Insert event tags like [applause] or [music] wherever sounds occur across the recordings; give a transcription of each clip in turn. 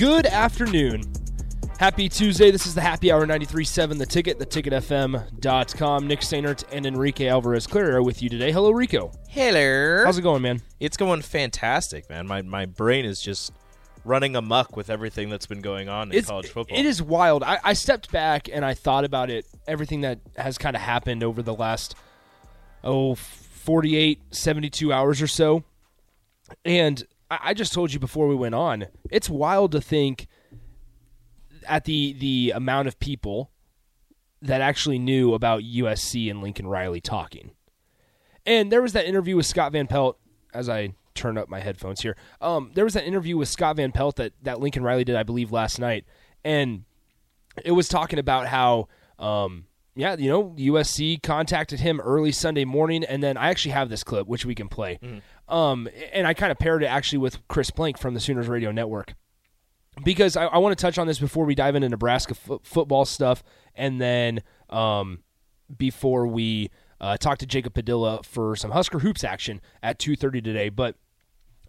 Good afternoon. Happy Tuesday. This is the Happy Hour 93.7 The Ticket, the theticketfm.com. Nick Sainert and Enrique Alvarez Clary are with you today. Hello, Rico. Hello. How's it going, man? It's going fantastic, man. My my brain is just running amok with everything that's been going on in It's- college football. It is wild. I, I stepped back and I thought about it, everything that has kind of happened over the last, oh, 48, 72 hours or so. And I, just told you before we went on, it's wild to think at the, the amount of people that actually knew about USC and Lincoln Riley talking. And there was that interview with Scott Van Pelt as I turn up my headphones here. Um, there was that interview with Scott Van Pelt that, that Lincoln Riley did, I believe, last night. And it was talking about how, um, yeah, you know, USC contacted him early Sunday morning. And then I actually have this clip, which we can play. Um, and I kind of paired it actually with Chris Plank from the Sooners Radio Network because I, I want to touch on this before we dive into Nebraska fo- football stuff, and then um, before we uh, talk to Jacob Padilla for some Husker hoops action at two thirty today. But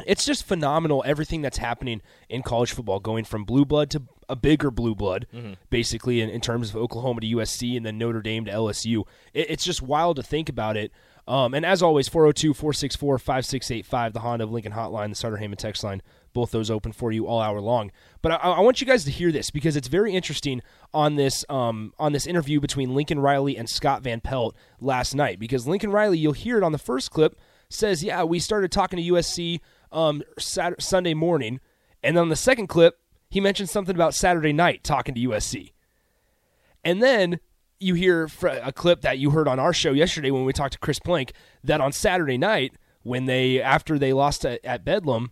it's just phenomenal everything that's happening in college football, going from blue blood to a bigger blue blood, basically in, in terms of Oklahoma to USC and then Notre Dame to LSU. It, it's just wild to think about it. Um, and as always, 402 464 5685, the Honda of Lincoln hotline, the Sutter Heyman text line, both those open for you all hour long. But I, I want you guys to hear this because it's very interesting on this um, on this interview between Lincoln Riley and Scott Van Pelt last night. Because Lincoln Riley, you'll hear it on the first clip, says, "Yeah, we started talking to USC um, Saturday, Sunday morning," and then on the second clip, he mentioned something about Saturday night talking to USC. And then you hear a clip that you heard on our show yesterday when we talked to Chris Plank that on Saturday night, when they after they lost at, at Bedlam,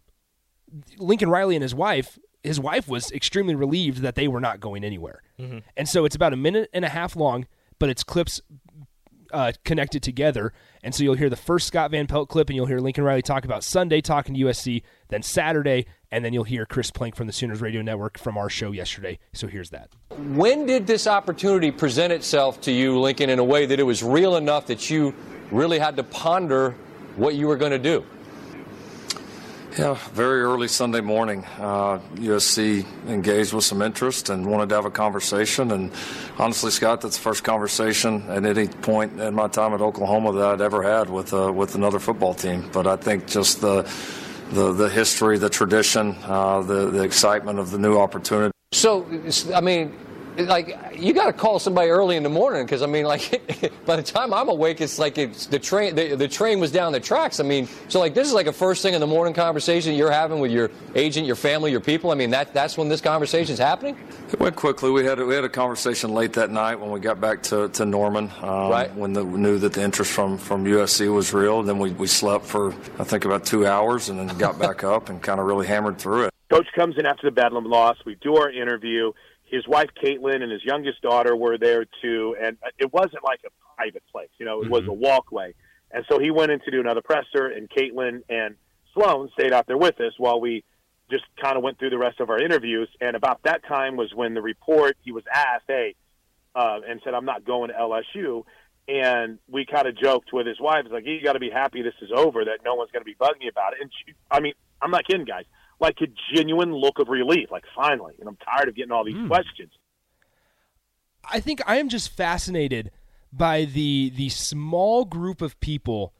Lincoln Riley and his wife, his wife was extremely relieved that they were not going anywhere. And so it's about a minute and a half long, but it's clips uh, connected together. And so you'll hear the first Scott Van Pelt clip, and you'll hear Lincoln Riley talk about Sunday talking to USC, then Saturday, and then you'll hear Chris Plank from the Sooners Radio Network from our show yesterday. So here's that. When did this opportunity present itself to you, Lincoln, in a way that it was real enough that you really had to ponder what you were going to do? Yeah, very early Sunday morning, uh, USC engaged with some interest and wanted to have a conversation. And honestly, Scott, that's the first conversation at any point in my time at Oklahoma that I'd ever had with uh, with another football team. But I think just the the, the history, the tradition, uh, the the excitement of the new opportunity. So, I mean, like you got to call somebody early in the morning because I mean, like [laughs] by the time I'm awake, it's like it's the train. The, the train was down the tracks. I mean, so like this is like a first thing in the morning conversation you're having with your agent, your family, your people. I mean, that that's when this conversation is happening. It went quickly. We had a, we had a conversation late that night when we got back to, to Norman. Um, Right. When the, we knew that the interest from, from USC was real. Then we, we slept for I think about two hours and then got back [laughs] up and kind of really hammered through it. Coach comes in after the Bedlam loss. We do our interview. His wife Caitlin and his youngest daughter were there too, and it wasn't like a private place. You know, it was a walkway. And so he went in to do another presser, and Caitlin and Sloan stayed out there with us while we just kind of went through the rest of our interviews. And about that time was when the report he was asked, "Hey," uh, and said, "I'm not going to LSU." And we kind of joked with his wife, "It's like you got to be happy this is over, that no one's going to be bugging you about it." And she, I mean, I'm not kidding, guys. Like a genuine look of relief, like finally, and I'm tired of getting all these hmm. questions. I think I am just fascinated by the the small group of people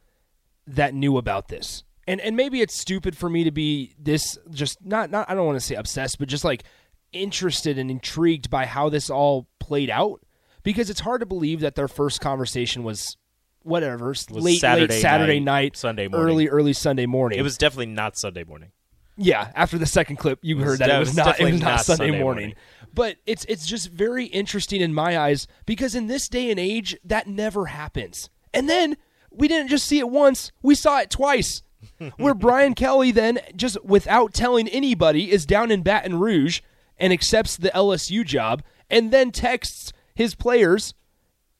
that knew about this. And and maybe it's stupid for me to be this just not not I don't want to say obsessed, but just like interested and intrigued by how this all played out because it's hard to believe that their first conversation was whatever late Saturday late Saturday night, night, Sunday morning. early early Sunday morning. It was definitely not Sunday morning. Yeah, after the second clip, you heard that it was not it was not, not Sunday, Sunday morning. morning. But it's it's just very interesting in my eyes because in this day and age, that never happens. And then we didn't just see it once; we saw it twice. [laughs] where Brian Kelly then just without telling anybody is down in Baton Rouge and accepts the LSU job, and then texts his players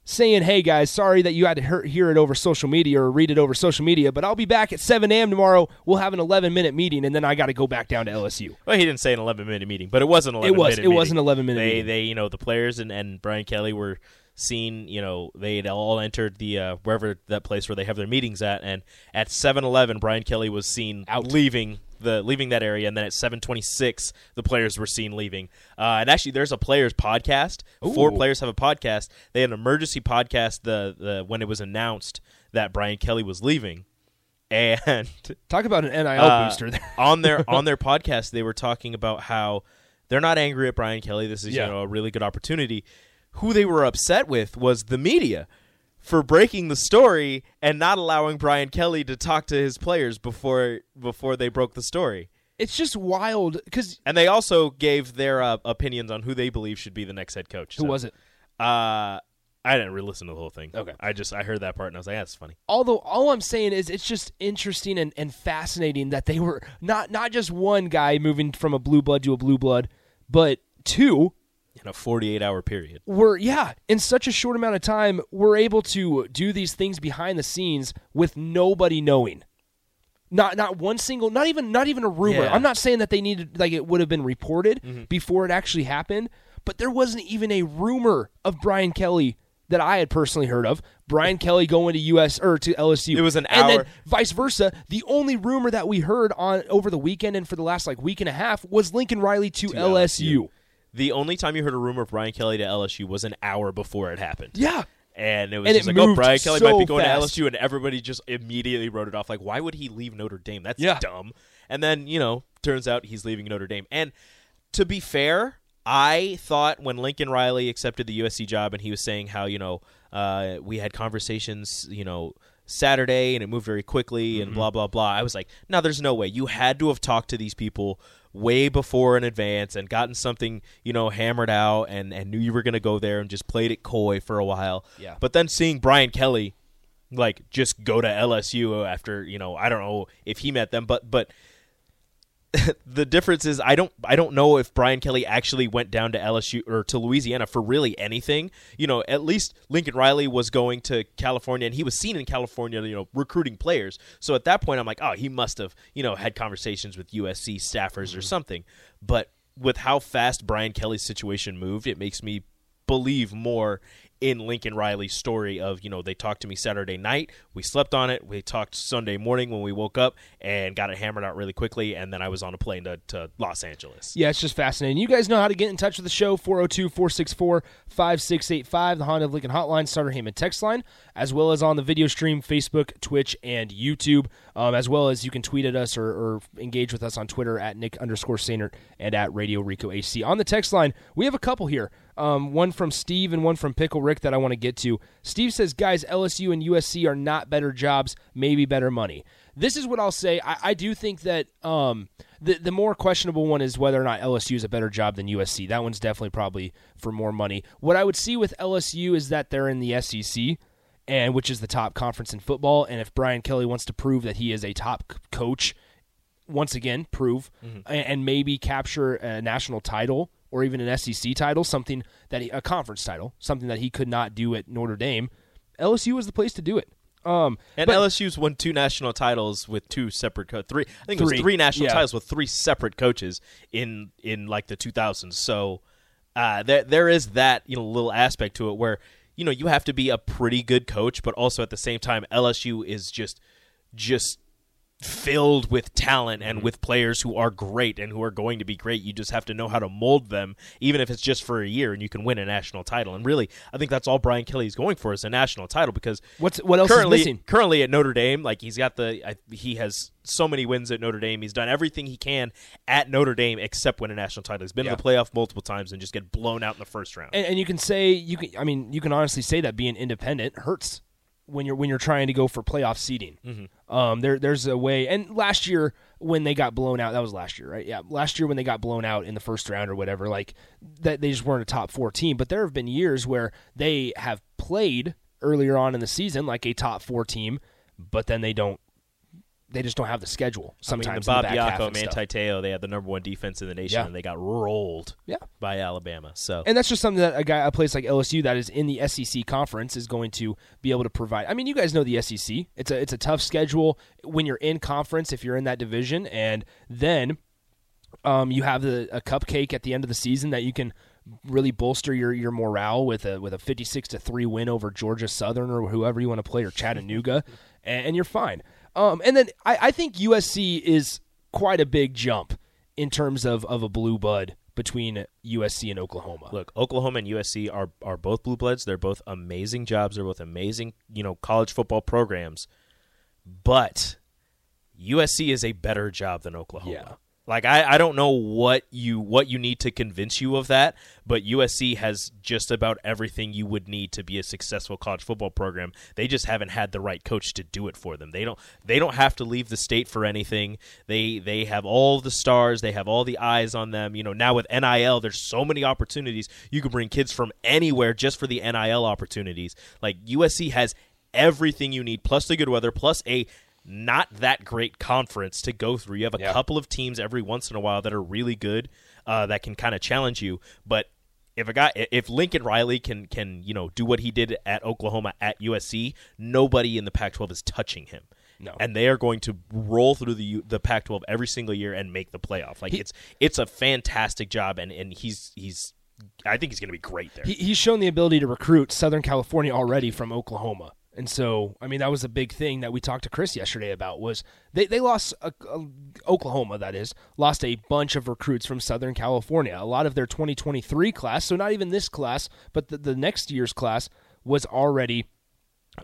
saying, "Hey guys, sorry that you had to hear, it over social media or read it over social media, but I'll be back at 7 a.m. tomorrow. We'll have an 11 minute meeting, and then I got to go back down to LSU." Well, he didn't say an 11 minute meeting, but it was an 11 It was- minute it was meeting. an 11 minute they, meeting. They, you know, the players and, and Brian Kelly were seen, you know, they had all entered the, uh, wherever that place where they have their meetings at. And at 7 Eleven, Brian Kelly was seen Out. leaving. The leaving that area, and then at seven twenty six, the players were seen leaving. Uh, and actually, there's a players podcast. Four players have a podcast. They had an emergency podcast the, the when it was announced that Brian Kelly was leaving, and Talk about an NIL uh, booster there. [laughs] on their on their podcast, they were talking about how they're not angry at Brian Kelly. This is Yeah. you know a really good opportunity. Who they were upset with was the media for breaking the story and not allowing Brian Kelly to talk to his players before before they broke the story. It's just wild because And they also gave their uh, opinions on who they believe should be the next head coach. who So, was it? Uh, I didn't really listen to the whole thing. Okay. I just I heard that part and I was like, yeah, that's funny. although all I'm saying is it's just interesting and, and fascinating that they were not not just one guy moving from a blue blood to a blue blood, but two In a 48 hour period. We're, yeah, in such a short amount of time, we're able to do these things behind the scenes with nobody knowing. Not not one single not even not even a rumor. Yeah. I'm not saying that they needed like it would have been reported mm-hmm. before it actually happened, but there wasn't even a rumor of Brian Kelly that I had personally heard of. Brian [laughs] Kelly going to US or to LSU. It was an hour. and then vice versa. The only rumor that we heard on over the weekend and for the last like week and a half was Lincoln Riley to, LSU. The only time you heard a rumor of Brian Kelly to LSU was an hour before it happened. Yeah. And it was And just it like, oh, Brian Kelly so might be going fast. to LSU, and everybody just immediately wrote it off. Like, why would he leave Notre Dame? That's Yeah. dumb. And then, you know, turns out he's leaving Notre Dame. And to be fair, I thought when Lincoln Riley accepted the USC job and he was saying how, you know, uh, we had conversations, you know, Saturday and it moved very quickly Mm-hmm. and blah, blah, blah. I was like, no, there's no way. You had to have talked to these people way before in advance and gotten something, you know, hammered out and, and knew you were going to go there and just played it coy for a while. Yeah. But then seeing Brian Kelly, like, just go to LSU after, you know, I don't know if he met them, but, but, [laughs] the difference is I don't I don't know if Brian Kelly actually went down to LSU or to Louisiana for really anything. You know, at least Lincoln Riley was going to California and he was seen in California, you know, recruiting players. So at that point I'm like, "Oh, he must have, you know, had conversations with USC staffers or mm-hmm. something." But with how fast Brian Kelly's situation moved, it makes me believe more in Lincoln Riley's story of, you know, they talked to me Saturday night, we slept on it, we talked Sunday morning when we woke up and got it hammered out really quickly, and then I was on a plane to, to Los Angeles. Yeah, it's just fascinating. You guys know how to get in touch with the show 402 464 5685, the Honda of Lincoln Hotline, Sutter Heyman text line, as well as on the video stream, Facebook, Twitch, and YouTube, um, as well as you can tweet at us or, or engage with us on Twitter at Nick underscore Sainert and at Radio Rico AC. On the text line, we have a couple here. Um, one from Steve and one from Pickle Rick that I want to get to. Steve says, guys, LSU and USC are not better jobs, maybe better money. This is what I'll say. I, I do think that um, the the more questionable one is whether or not LSU is a better job than USC. That one's definitely probably for more money. What I would see with LSU is that they're in the SEC, and which is the top conference in football. And if Brian Kelly wants to prove that he is a top c- coach, once again prove a- and, maybe capture a national title or even an SEC title, something that he, a conference title, something that he could not do at Notre Dame. LSU is the place to do it. Um, And but- LSU's won two national titles with two separate co- three. I think it was three national Yeah. titles with three separate coaches in in like the 2000s. So uh, there there is that you know little aspect to it where you know you have to be a pretty good coach, but also at the same time LSU is just just filled with talent Mm-hmm. and with players who are great and who are going to be great. You just have to know how to mold them, even if it's just for a year, and you can win a national title. And really, I think that's all Brian Kelly is going for is a national title because What's- what else is currently, missing? Currently at Notre Dame, like he's got the I, he has so many wins at Notre Dame. He's done everything he can at Notre Dame except win a national title. He's been Yeah. in the playoff multiple times and just get blown out in the first round. and, and you can say you can. I mean, you can honestly say that being independent hurts when you're when you're trying to go for playoff seeding. Mm-hmm. Um, there there's a way. And last year when they got blown out, that was last year, right? Yeah, last year when they got blown out in the first round or whatever, like that they just weren't a top four team. But there have been years where they have played earlier on in the season like a top four team, but then they don't. They just don't have the schedule sometimes. I mean, the Bob half Diaco. Manti Te'o, they had the number one defense in the nation, Yeah. and they got rolled Yeah. by Alabama. So And that's just something that a guy, a place like LSU that is in the SEC conference is going to be able to provide. I mean, you guys know the SEC. It's a it's a tough schedule when you're in conference if you're in that division, and then um, you have the, a cupcake at the end of the season that you can really bolster your, your morale with a with a 56 to three win over Georgia Southern or whoever you want to play or Chattanooga, [laughs] and, and you're fine. Um, and then I, I think USC is quite a big jump in terms of, of a blue bud between USC and Oklahoma. Look, Oklahoma and USC are are both blue bloods. They're both amazing jobs. They're both amazing, you know, college football programs. But USC is a better job than Oklahoma. Yeah. Like I, I don't know what you what you need to convince you of that, but USC has just about everything you would need to be a successful college football program. They just haven't had the right coach to do it for them. They don't they don't have to leave the state for anything. They they have all the stars, they have all the eyes on them. You know, now with NIL, there's so many opportunities. You can bring kids from anywhere just for the NIL opportunities. Like USC has everything you need plus the good weather plus a not that great conference to go through. You have a Yeah. couple of teams every once in a while that are really good uh, that can kind of challenge you. But if a guy, if Lincoln Riley can can you know do what he did at Oklahoma at USC, nobody in the Pac-12 is touching him. No. and they are going to roll through the the Pac-12 every single year and make the playoff. Like it's it's a fantastic job, and and he's he's I think he's going to be great there. he, he's shown the ability to recruit Southern California already from Oklahoma. And so, I mean, that was a big thing that we talked to Chris yesterday about was they, they lost a, a- Oklahoma, that is, lost a bunch of recruits from Southern California. A lot of their 2023 class, so not even this class, but the, the next year's class was already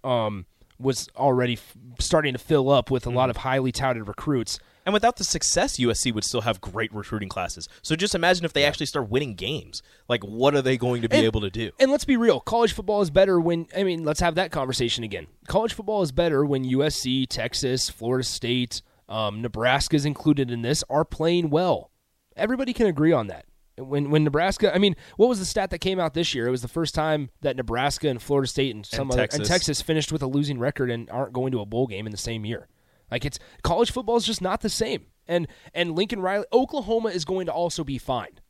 um was already f- starting to fill up with a lot of highly touted recruits. And without the success, USC would still have great recruiting classes. So just imagine if they actually start winning games. Like, what are they going to be And- able to do? And let's be real, college football is better when I mean, let's have that conversation again. College football is better when USC, Texas, Florida State, um, Nebraska is included in this are playing well. Everybody can agree on that. When when Nebraska, I mean, what was the stat that came out this year? It was the first time that Nebraska and Florida State and some other and Texas. Texas finished with a losing record and aren't going to a bowl game in the same year. Like it's college football is just not the same. And and Lincoln Riley, Oklahoma is going to also be fine.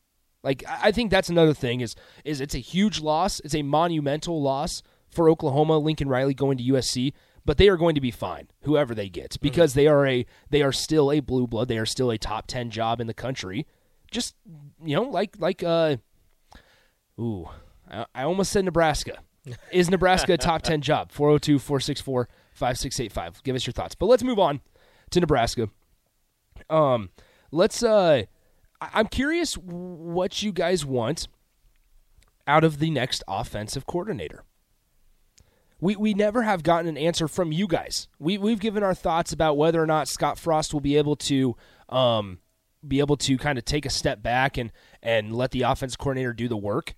Like I I think that's another thing is is it's a huge loss. It's a monumental loss for Oklahoma. Lincoln Riley going to USC, but they are going to be fine, whoever they get, mm-hmm. because they are a they are still a blue blood. They are still a top ten job in the country. Just you know, like like uh, ooh, I, I almost said Nebraska. [laughs] Is Nebraska a top 10 job? 402 464 5685. Give us your thoughts. But let's move on to Nebraska. Um, let's, uh, I- I'm curious what you guys want out of the next offensive coordinator. We, we never have gotten an answer from you guys. We, we've given our thoughts about whether or not Scott Frost will be able to um, be able to kind of take a step back and, and let the offense coordinator do the work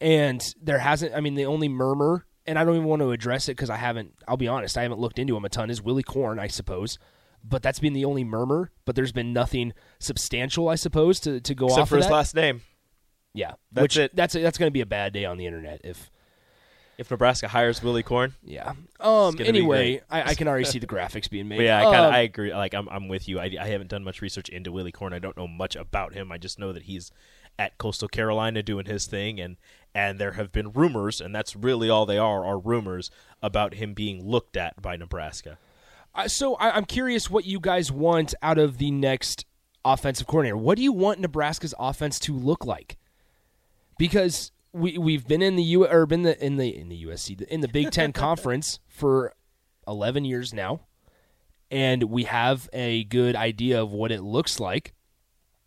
and there hasn't. I mean, the only murmur, and I don't even want to address it because I haven't. I'll be honest, I haven't looked into him a ton. Is Willy Korn, I suppose, but that's been the only murmur. But there's been nothing substantial, I suppose, to, to go Except off for of his that. last name. yeah, That's which it. that's that's going to be a bad day on the internet if If Nebraska hires Willy Korn, yeah. Um. Anyway. I, I [laughs] can already see the graphics being made. But yeah, I kind of Um, I agree. Like I'm I'm with you. I, I haven't done much research into Willy Korn. I don't know much about him. I just know that he's at Coastal Carolina doing his thing, and and there have been rumors, and that's really all they are are rumors about him being looked at by Nebraska. Uh, so I, I'm curious what you guys want out of the next offensive coordinator. What do you want Nebraska's offense to look like? Because we we've been in the U or been the in the in the USC in the Big Ten [laughs] conference for 11 years now, and we have a good idea of what it looks like.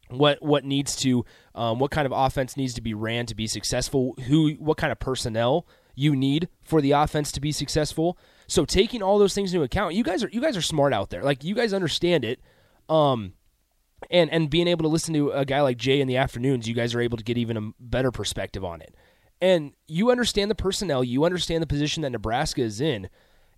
What what needs to um, what kind of offense needs to be ran to be successful? Who what kind of personnel you need for the offense to be successful? So taking all those things into account, you guys are you guys are smart out there. Like you guys understand it. Um, and and being able to listen to a guy like Jay in the afternoons, you guys are able to get even a better perspective on it. And you understand the personnel, you understand the position that Nebraska is in,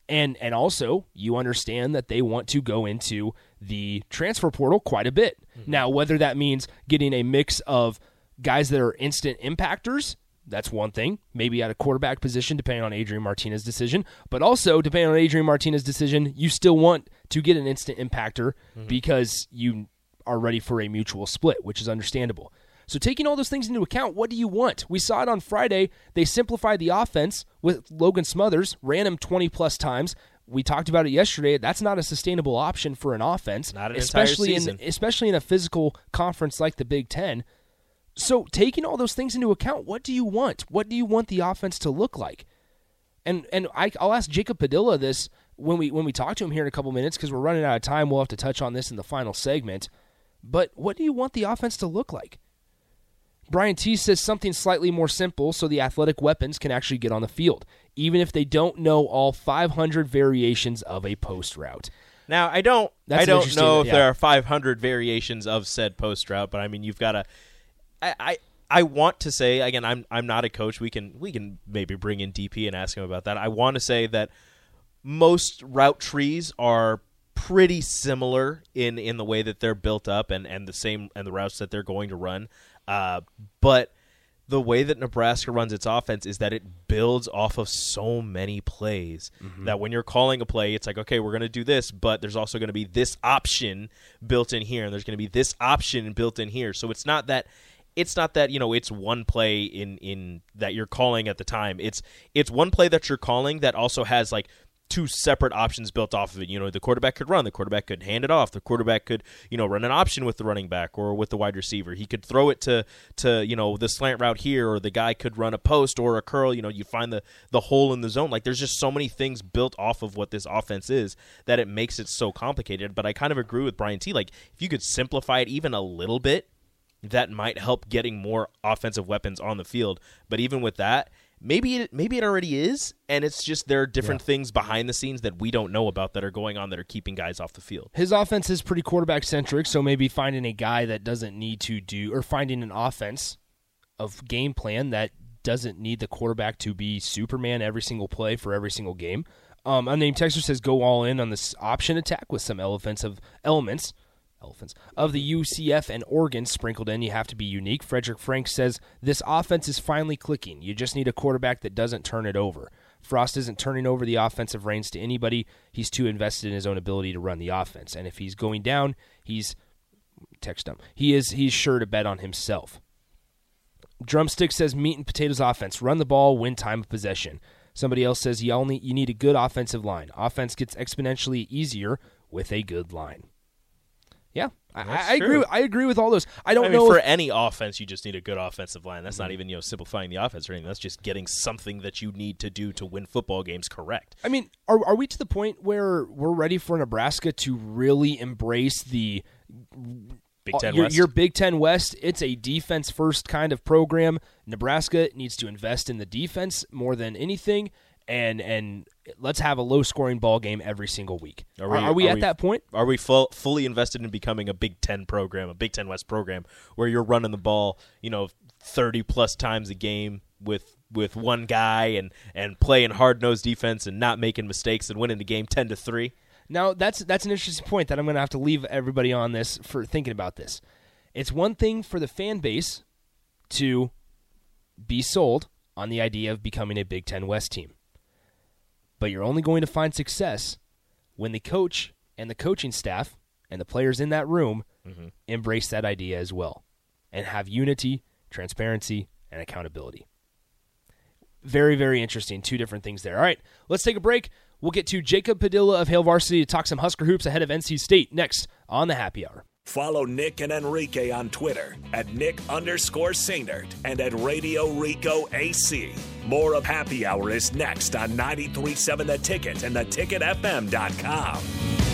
And and also you understand that they want to go into the transfer portal quite a bit. Mm-hmm. Now, whether that means getting a mix of guys that are instant impactors, that's one thing. Maybe at a quarterback position, depending on Adrian Martinez's decision. But also, depending on Adrian Martinez's decision, you still want to get an instant impactor mm-hmm. because you are ready for a mutual split, which is understandable. So, taking all those things into account, what do you want? We saw it on Friday. They simplified the offense with Logan Smothers, ran him 20 plus times. We talked about it yesterday. That's not a sustainable option for an offense, Not an entire especially in season. especially in a physical conference like the Big Ten. So, taking all those things into account, what do you want? What do you want the offense to look like? And and I, I'll ask Jacob Padilla this when we when we talk to him here in a couple minutes because we're running out of time. We'll have to touch on this in the final segment. But what do you want the offense to look like? Brian T says something slightly more simple so the athletic weapons can actually get on the field, even if they don't know all 500 variations of a post route. Now I don't That's I don't know if yeah. there are 500 variations of said post route, but I mean you've got to. I, I I want to say again I'm I'm not a coach. We can we can maybe bring in DP and ask him about that. I want to say that most route trees are pretty similar in in the way that they're built up and and the same and the routes that they're going to run. Uh, but the way that Nebraska runs its offense is that it builds off of so many plays that when you're calling a play, it's like, okay, we're going to do this, but there's also going to be this option built in here, and there's going to be this option built in here. So it's not that it's not that you know it's one play in in that you're calling at the time. It's it's one play that you're calling that also has like two separate options built off of it. You know, the quarterback could run, the quarterback could hand it off, the quarterback could, you know, run an option with the running back or with the wide receiver. He could throw it to to, you know, the slant route here or the guy could run a post or a curl, you know, you find the the hole in the zone. Like there's just so many things built off of what this offense is that it makes it so complicated, but I kind of agree with Brian T. Like if you could simplify it even a little bit, that might help getting more offensive weapons on the field. But even with that, maybe it maybe it already is, and it's just there are different things behind the scenes that we don't know about that are going on that are keeping guys off the field. His offense is pretty quarterback centric, so maybe finding a guy that doesn't need to do, or finding an offense of game plan that doesn't need the quarterback to be Superman every single play for every single game. Um, unnamed texter says go all in on this option attack with some offensive elements. Elephants of the UCF and Oregon sprinkled in. You have to be unique. Frederick Frank says this offense is finally clicking. You just need a quarterback that doesn't turn it over. Frost isn't turning over the offensive reins to anybody. He's too invested in his own ability to run the offense. And if he's going down, he's text him. He is he's sure to bet on himself. Drumstick says meat and potatoes offense. Run the ball, win time of possession. Somebody else says you only you need a good offensive line. Offense gets exponentially easier with a good line. Yeah, I, I agree. With, I agree with all those. I don't I mean, know for if- any offense, you just need a good offensive line. That's not mm-hmm. even you know simplifying the offense or anything. That's just getting something that you need to do to win football games correct. I mean, are are we to the point where we're ready for Nebraska to really embrace the Big Ten your, West. your Big Ten West? It's a defense first kind of program. Nebraska needs to invest in the defense more than anything, and and let's have a low scoring ball game every single week. Are we, are we at that point? Are we full, fully invested in becoming a Big Ten program, a Big Ten West program, where you're running the ball, you know, thirty plus times a game with with one guy and and playing hard nosed defense and not making mistakes and winning the game ten to three? Now that's that's an interesting point that I'm going to have to leave everybody on this for thinking about this. It's one thing for the fan base to be sold on the idea of becoming a Big Ten West team, but you're only going to find success when the coach and the coaching staff and the players in that room mm-hmm. embrace that idea as well and have unity, transparency, and accountability. Very, very interesting. Two different things there. All right, let's take a break. We'll get to Jacob Padilla of Hail Varsity to talk some Husker hoops ahead of NC State next on the Happy Hour. Follow Nick and Enrique on Twitter at Nick underscore Sainert and at Radio Rico AC. More of Happy Hour is next on 93.7 The Ticket and theticketfm.com.